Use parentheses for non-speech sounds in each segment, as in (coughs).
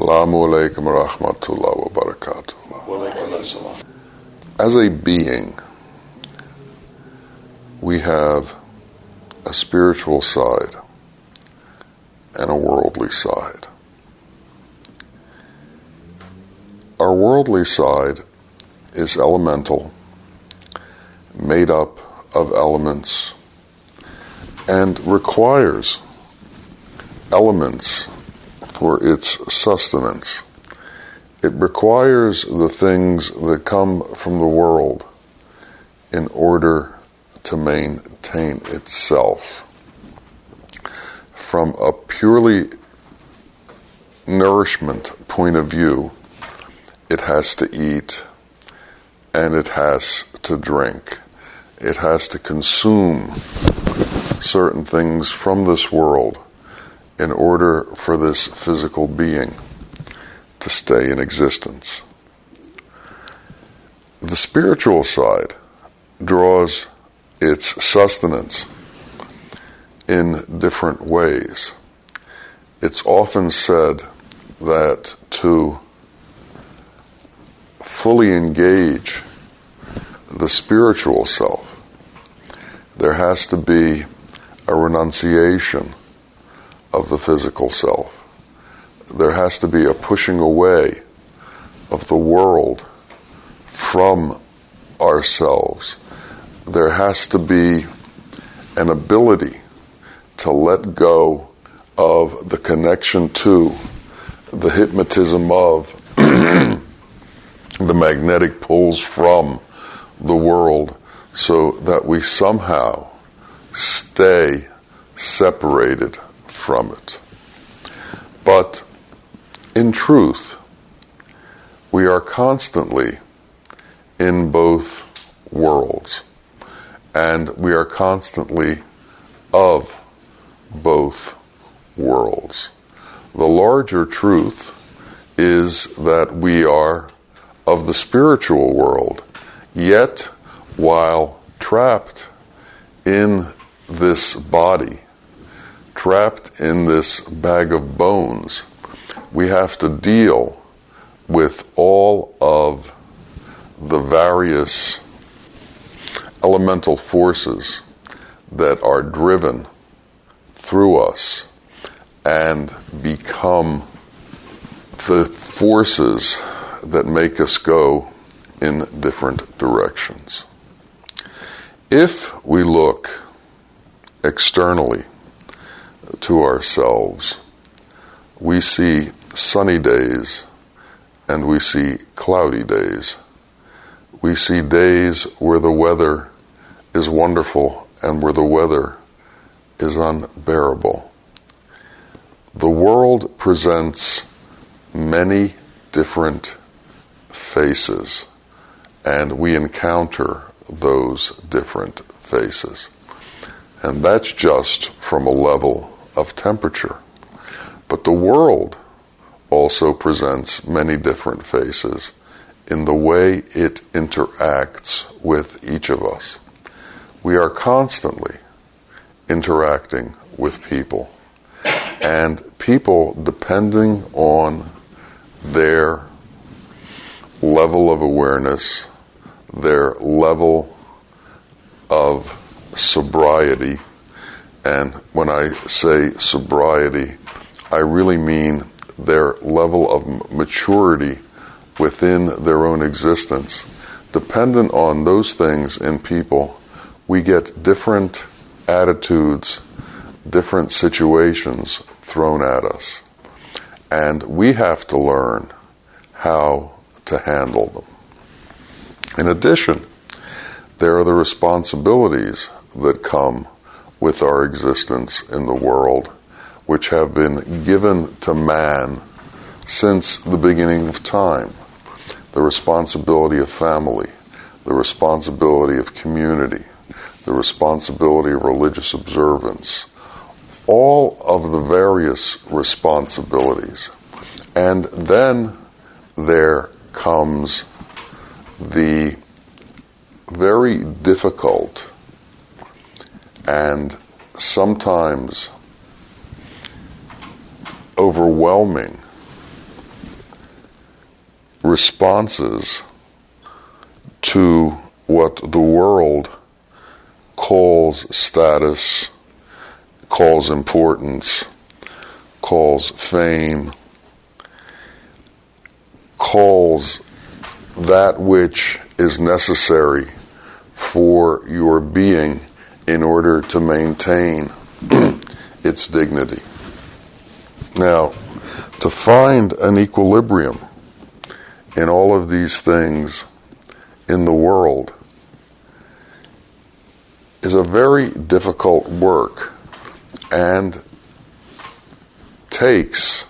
Assalamu alaikum wa wa barakatuh. As a being, we have a spiritual side and a worldly side. Our worldly side is elemental, made up of elements, and requires elements for its sustenance. It requires the things that come from the world in order to maintain itself. From a purely nourishment point of view, it has to eat and it has to drink. It has to consume certain things from this world in order for this physical being to stay in existence. The spiritual side draws its sustenance in different ways. It's often said that to fully engage the spiritual self, there has to be a renunciation of the physical self. There has to be a pushing away of the world from ourselves. There has to be an ability to let go of the connection to the hypnotism of (clears throat) the magnetic pulls from the world so that we somehow stay separated from it. But in truth, we are constantly in both worlds, and we are constantly of both worlds. The larger truth is that we are of the spiritual world, yet while trapped in this body, trapped in this bag of bones, we have to deal with all of the various elemental forces that are driven through us and become the forces that make us go in different directions. If we look externally to ourselves, we see sunny days and we see cloudy days. We see days where the weather is wonderful and where the weather is unbearable. The world presents many different faces, and we encounter those different faces. And that's just from a level of temperature. But the world also presents many different faces in the way it interacts with each of us. We are constantly interacting with people, and people, depending on their level of awareness, their level of sobriety, and when I say sobriety, I really mean their level of maturity within their own existence. Dependent on those things in people, we get different attitudes, different situations thrown at us. And we have to learn how to handle them. In addition, there are the responsibilities that come with our existence in the world, which have been given to man since the beginning of time. The responsibility of family, the responsibility of community, the responsibility of religious observance, all of the various responsibilities. And then there comes the very difficult and sometimes overwhelming responses to what the world calls status, calls importance, calls fame, calls that which is necessary for your being in order to maintain (clears throat) its dignity. Now, to find an equilibrium in all of these things in the world is a very difficult work and takes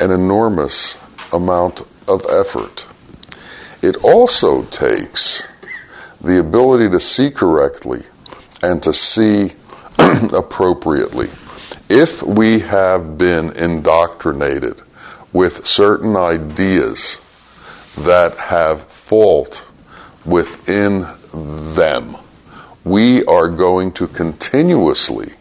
an enormous amount of effort. It also takes the ability to see correctly and to see (clears throat) appropriately. If we have been indoctrinated with certain ideas that have fault within them, we are going to continuously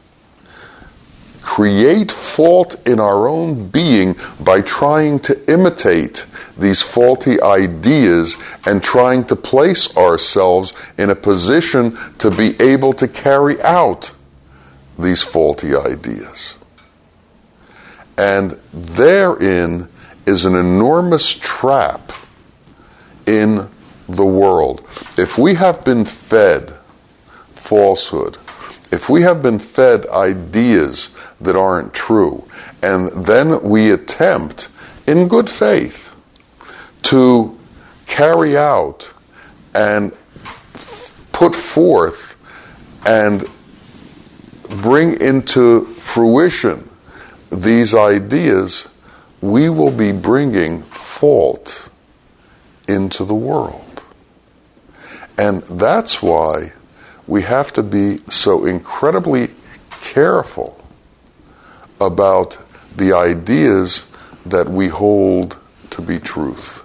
create fault in our own being by trying to imitate these faulty ideas and trying to place ourselves in a position to be able to carry out these faulty ideas. And therein is an enormous trap in the world. If we have been fed falsehood, if we have been fed ideas that aren't true, and then we attempt, in good faith, to carry out and put forth and bring into fruition these ideas, we will be bringing fault into the world. And that's why we have to be so incredibly careful about the ideas that we hold to be truth.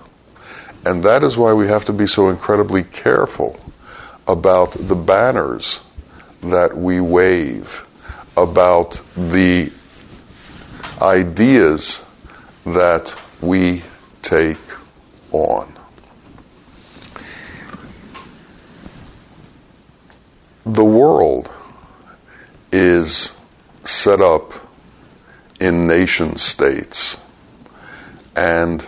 And that is why we have to be so incredibly careful about the banners that we wave, about the ideas that we take on. The world is set up in nation states. And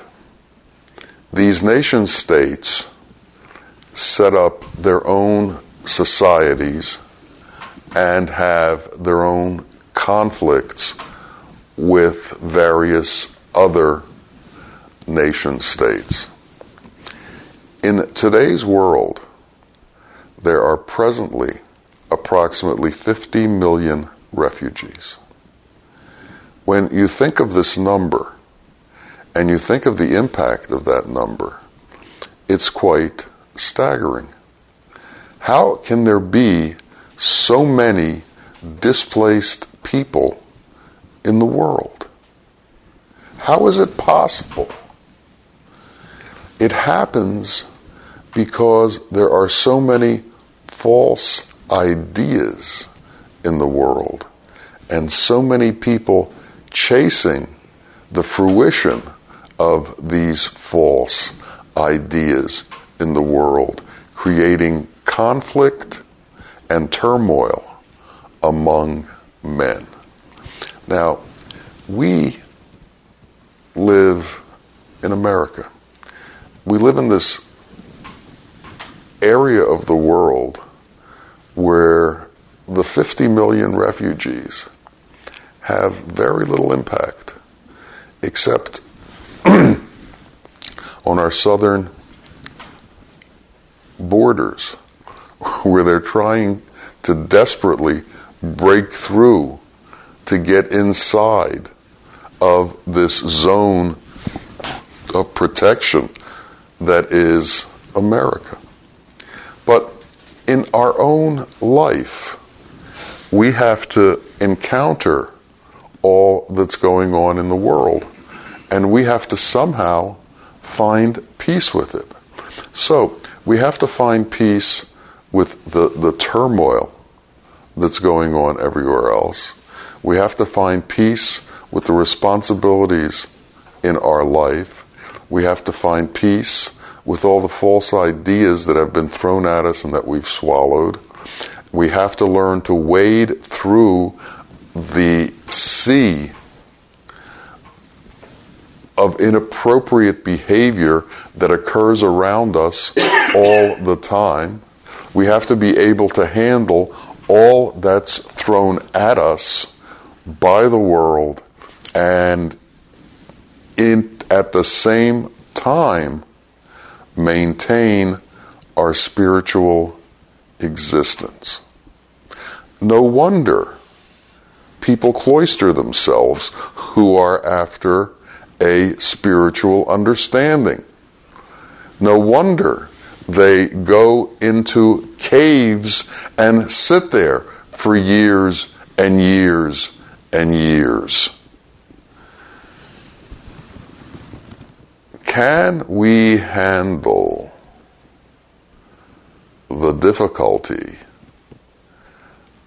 these nation states set up their own societies and have their own conflicts with various other nation states. In today's world, there are presently approximately 50 million refugees. When you think of this number and you think of the impact of that number, it's quite staggering. How can there be so many displaced people in the world? How is it possible? It happens because there are so many false ideas in the world and so many people chasing the fruition of these false ideas in the world, creating conflict and turmoil among men. Now, we live in America. We live in this area of the world where the 50 million refugees have very little impact except (clears throat) on our southern borders where they're trying to desperately break through to get inside of this zone of protection that is America. But in our own life, we have to encounter all that's going on in the world, and we have to somehow find peace with it. So, we have to find peace with the, the turmoil that's going on everywhere else. We have to find peace with the responsibilities in our life. We have to find peace with all the false ideas that have been thrown at us and that we've swallowed. We have to learn to wade through the sea of inappropriate behavior that occurs around us (coughs) all the time. We have to be able to handle all that's thrown at us by the world and in, at the same time maintain our spiritual existence. No wonder people cloister themselves who are after a spiritual understanding. No wonder they go into caves and sit there for years and years and years. Can we handle the difficulty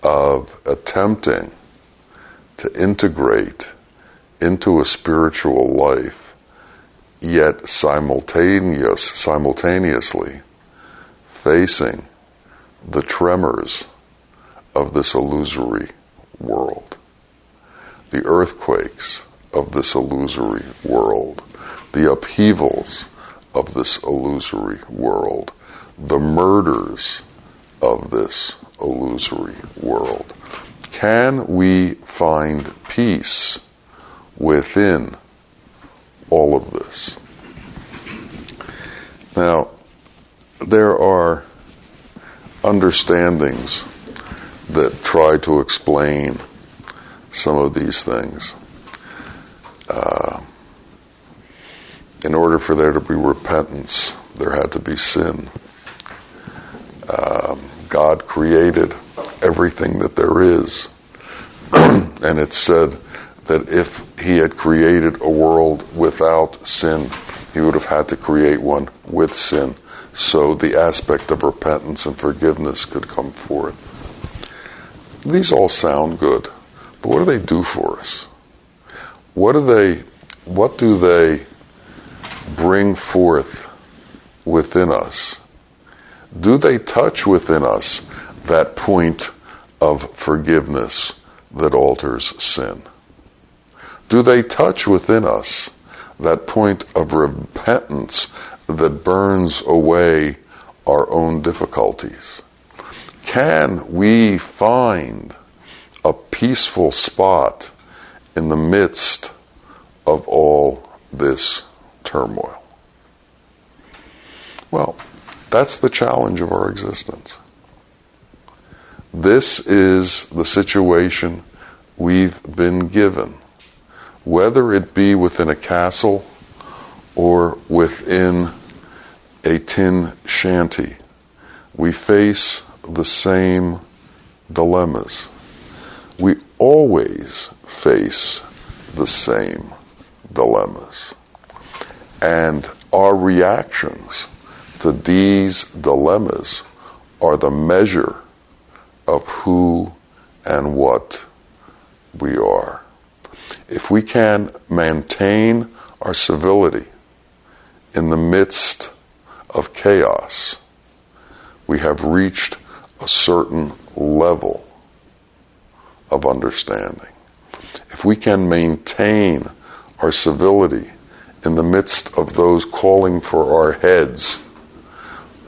of attempting to integrate into a spiritual life, yet simultaneous, simultaneously facing the tremors of this illusory world, the earthquakes of this illusory world, the upheavals of this illusory world, the murders of this illusory world. Can we find peace within all of this? Now, there are understandings that try to explain some of these things. Uh, in order for there to be repentance, there had to be sin. Um, God created everything that there is. (clears throat) and it said that if He had created a world without sin, He would have had to create one with sin. So the aspect of repentance and forgiveness could come forth. These all sound good, but what do they do for us? What do they, what do they bring forth within us? Do they touch within us that point of forgiveness that alters sin? Do they touch within us that point of repentance that burns away our own difficulties? Can we find a peaceful spot in the midst of all this turmoil? Well, that's the challenge of our existence. This is the situation we've been given, whether it be within a castle or within a tin shanty. We face the same dilemmas. We always face the same dilemmas. And our reactions to these dilemmas are the measure of who and what we are. If we can maintain our civility in the midst of chaos, we have reached a certain level of understanding. If we can maintain our civility in the midst of those calling for our heads,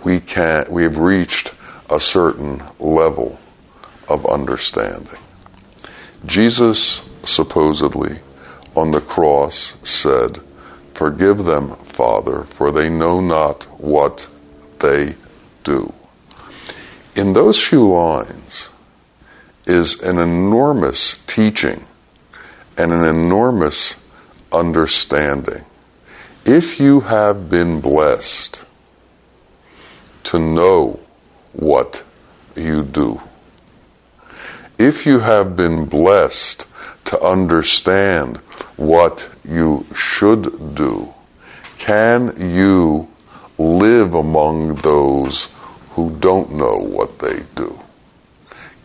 we can we have reached a certain level of understanding. Jesus supposedly on the cross said, Forgive them, Father, for they know not what they do. In those few lines is an enormous teaching and an enormous understanding. If you have been blessed to know what you do, if you have been blessed to understand what you should do, can you live among those who don't know what they do?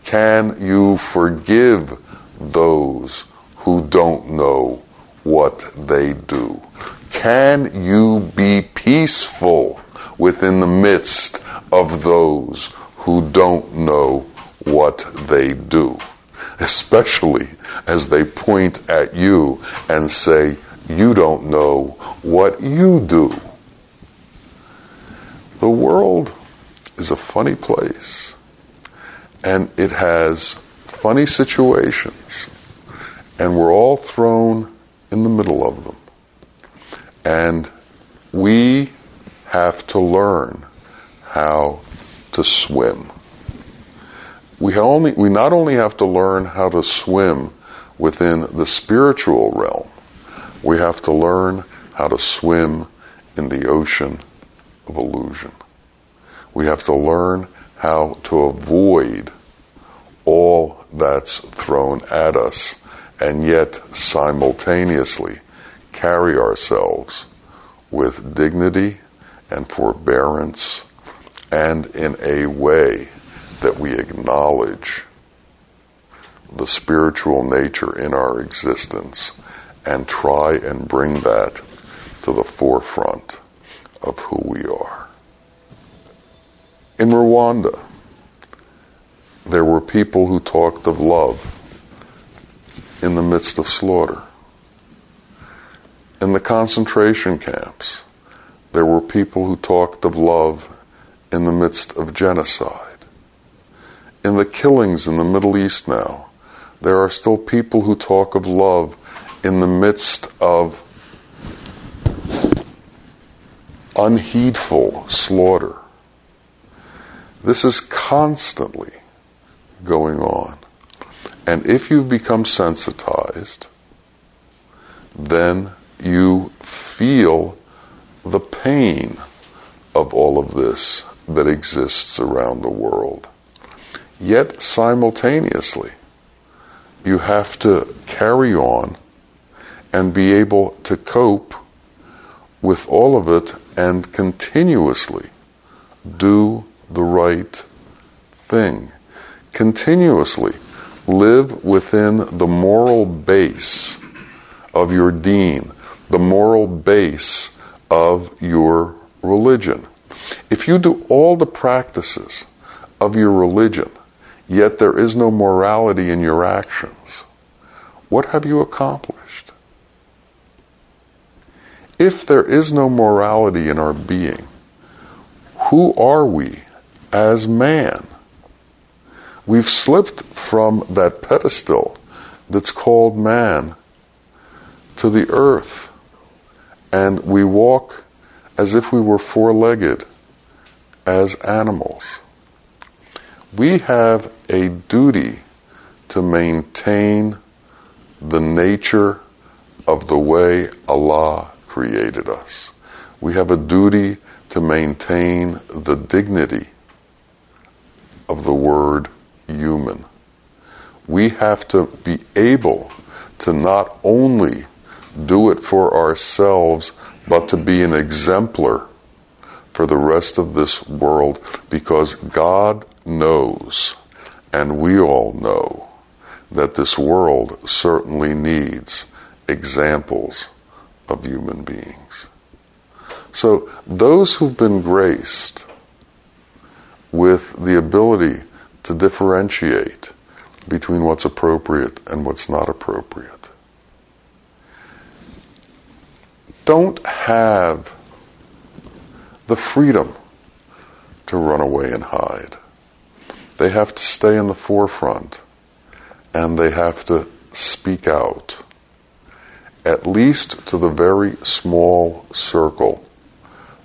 Can you forgive those who don't know what they do? Can you be peaceful within the midst of those who don't know what they do? Especially as they point at you and say, you don't know what you do. The world is a funny place and it has funny situations and we're all thrown in the middle of them. And we have to learn how to swim. We only we not only have to learn how to swim within the spiritual realm, we have to learn how to swim in the ocean of illusion. We have to learn how to avoid all that's thrown at us and yet simultaneously carry ourselves with dignity and forbearance and in a way that we acknowledge the spiritual nature in our existence and try and bring that to the forefront of who we are. In Rwanda, there were people who talked of love in the midst of slaughter. In the concentration camps, there were people who talked of love in the midst of genocide. In the killings in the Middle East now, there are still people who talk of love in the midst of unheedful slaughter. This is constantly going on. And if you've become sensitized, then you feel the pain of all of this that exists around the world. Yet simultaneously, you have to carry on and be able to cope with all of it and continuously do the right thing. Continuously live within the moral base of your deen, the moral base of your religion. If you do all the practices of your religion, yet there is no morality in your actions, what have you accomplished? If there is no morality in our being, who are we as man? We've slipped from that pedestal that's called man to the earth, and we walk as if we were four legged, as animals. We have a duty to maintain the nature of the way Allah created us. We have a duty to maintain the dignity of the word human. We have to be able to not only do it for ourselves, but to be an exemplar for the rest of this world because God knows, and we all know, that this world certainly needs examples of human beings. So those who've been graced with the ability to differentiate between what's appropriate and what's not appropriate. Don't have the freedom to run away and hide. They have to stay in the forefront and they have to speak out, at least to the very small circle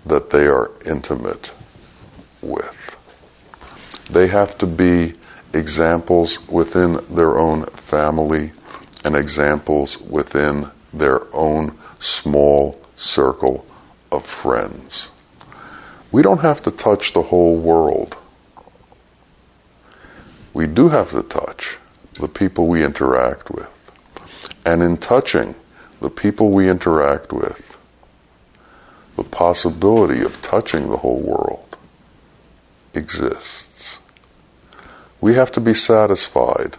that they are intimate with. They have to be examples within their own family and examples within their own small circle of friends. We don't have to touch the whole world. We do have to touch the people we interact with. And in touching the people we interact with, the possibility of touching the whole world exists. We have to be satisfied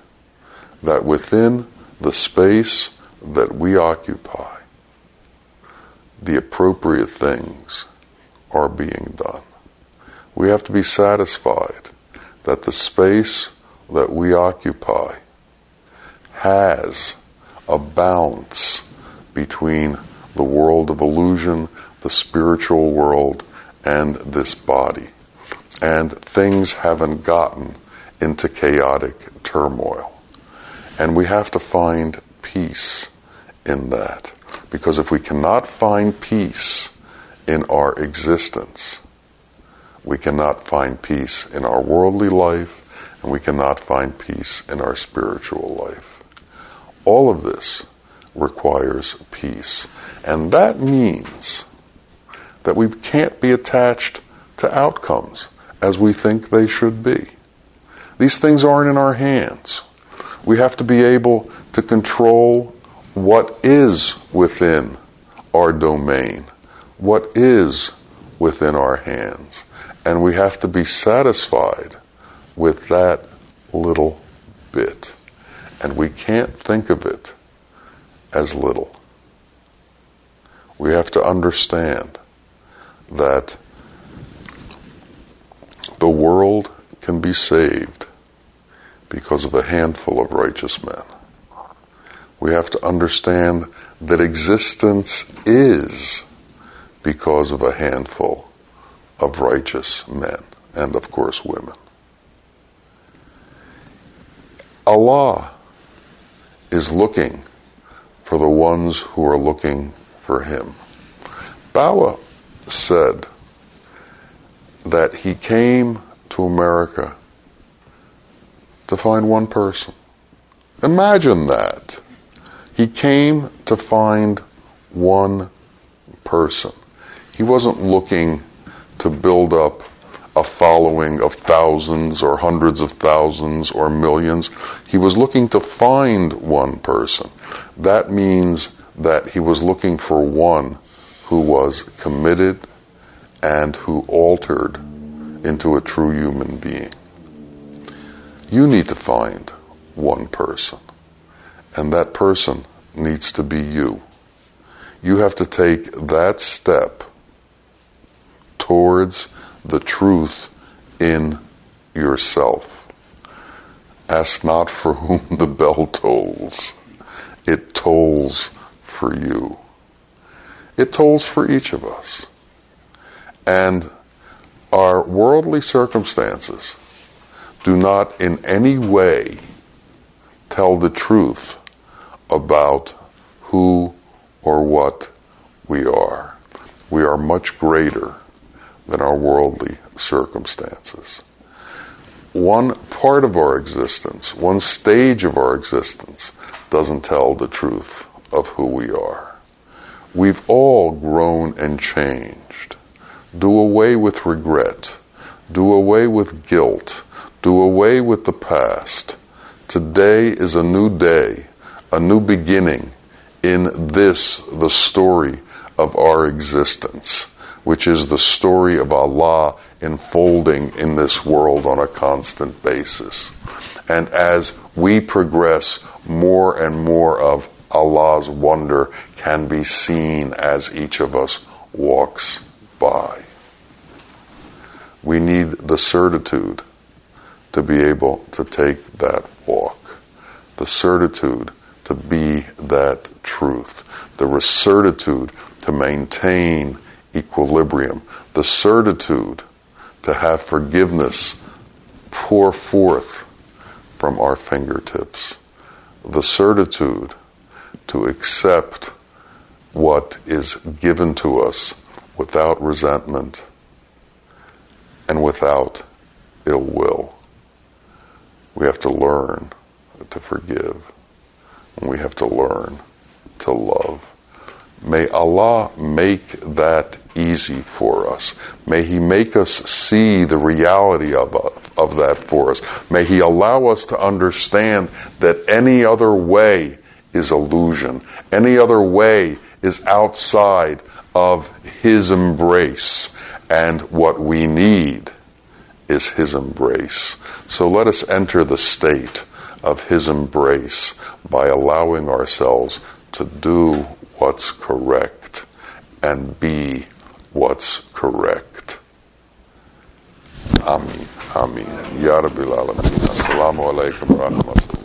that within the space that we occupy, the appropriate things are being done. We have to be satisfied that the space that we occupy has a balance between the world of illusion, the spiritual world, and this body. And things haven't gotten into chaotic turmoil. And we have to find peace in that. Because if we cannot find peace in our existence, we cannot find peace in our worldly life, and we cannot find peace in our spiritual life. All of this requires peace. And that means that we can't be attached to outcomes as we think they should be. These things aren't in our hands. We have to be able to control what is within our domain, what is within our hands. And we have to be satisfied with that little bit. And we can't think of it as little. We have to understand that the world can be saved because of a handful of righteous men. We have to understand that existence is because of a handful of righteous men and, of course, women. Allah is looking for the ones who are looking for Him. Bawa said that he came to America to find one person. Imagine that. He came to find one person. He wasn't looking to build up a following of thousands or hundreds of thousands or millions. He was looking to find one person. That means that he was looking for one who was committed and who altered into a true human being. You need to find one person, and that person needs to be you. You have to take that step towards the truth in yourself. Ask not for whom (laughs) the bell tolls. It tolls for you. It tolls for each of us. And our worldly circumstances do not in any way tell the truth about who or what we are. We are much greater than our worldly circumstances. One part of our existence, one stage of our existence, doesn't tell the truth of who we are. We've all grown and changed. Do away with regret. Do away with guilt. Do away with the past. Today is a new day, a new beginning in this, the story of our existence which is the story of Allah unfolding in this world on a constant basis. And as we progress, more and more of Allah's wonder can be seen as each of us walks by. We need the certitude to be able to take that walk, the certitude to be that truth, the certitude to maintain equilibrium, the certitude to have forgiveness pour forth from our fingertips, the certitude to accept what is given to us without resentment and without ill will. We have to learn to forgive. We have to learn to love. May Allah make that easy for us. May He make us see the reality of, of that for us. May He allow us to understand that any other way is illusion. Any other way is outside of His embrace. And what we need is His embrace. So let us enter the state of His embrace by allowing ourselves to do what's correct and be what's correct. Amin. Amin. Ya Rabbil Alameen. Assalamu alaikum wa rahmatullah.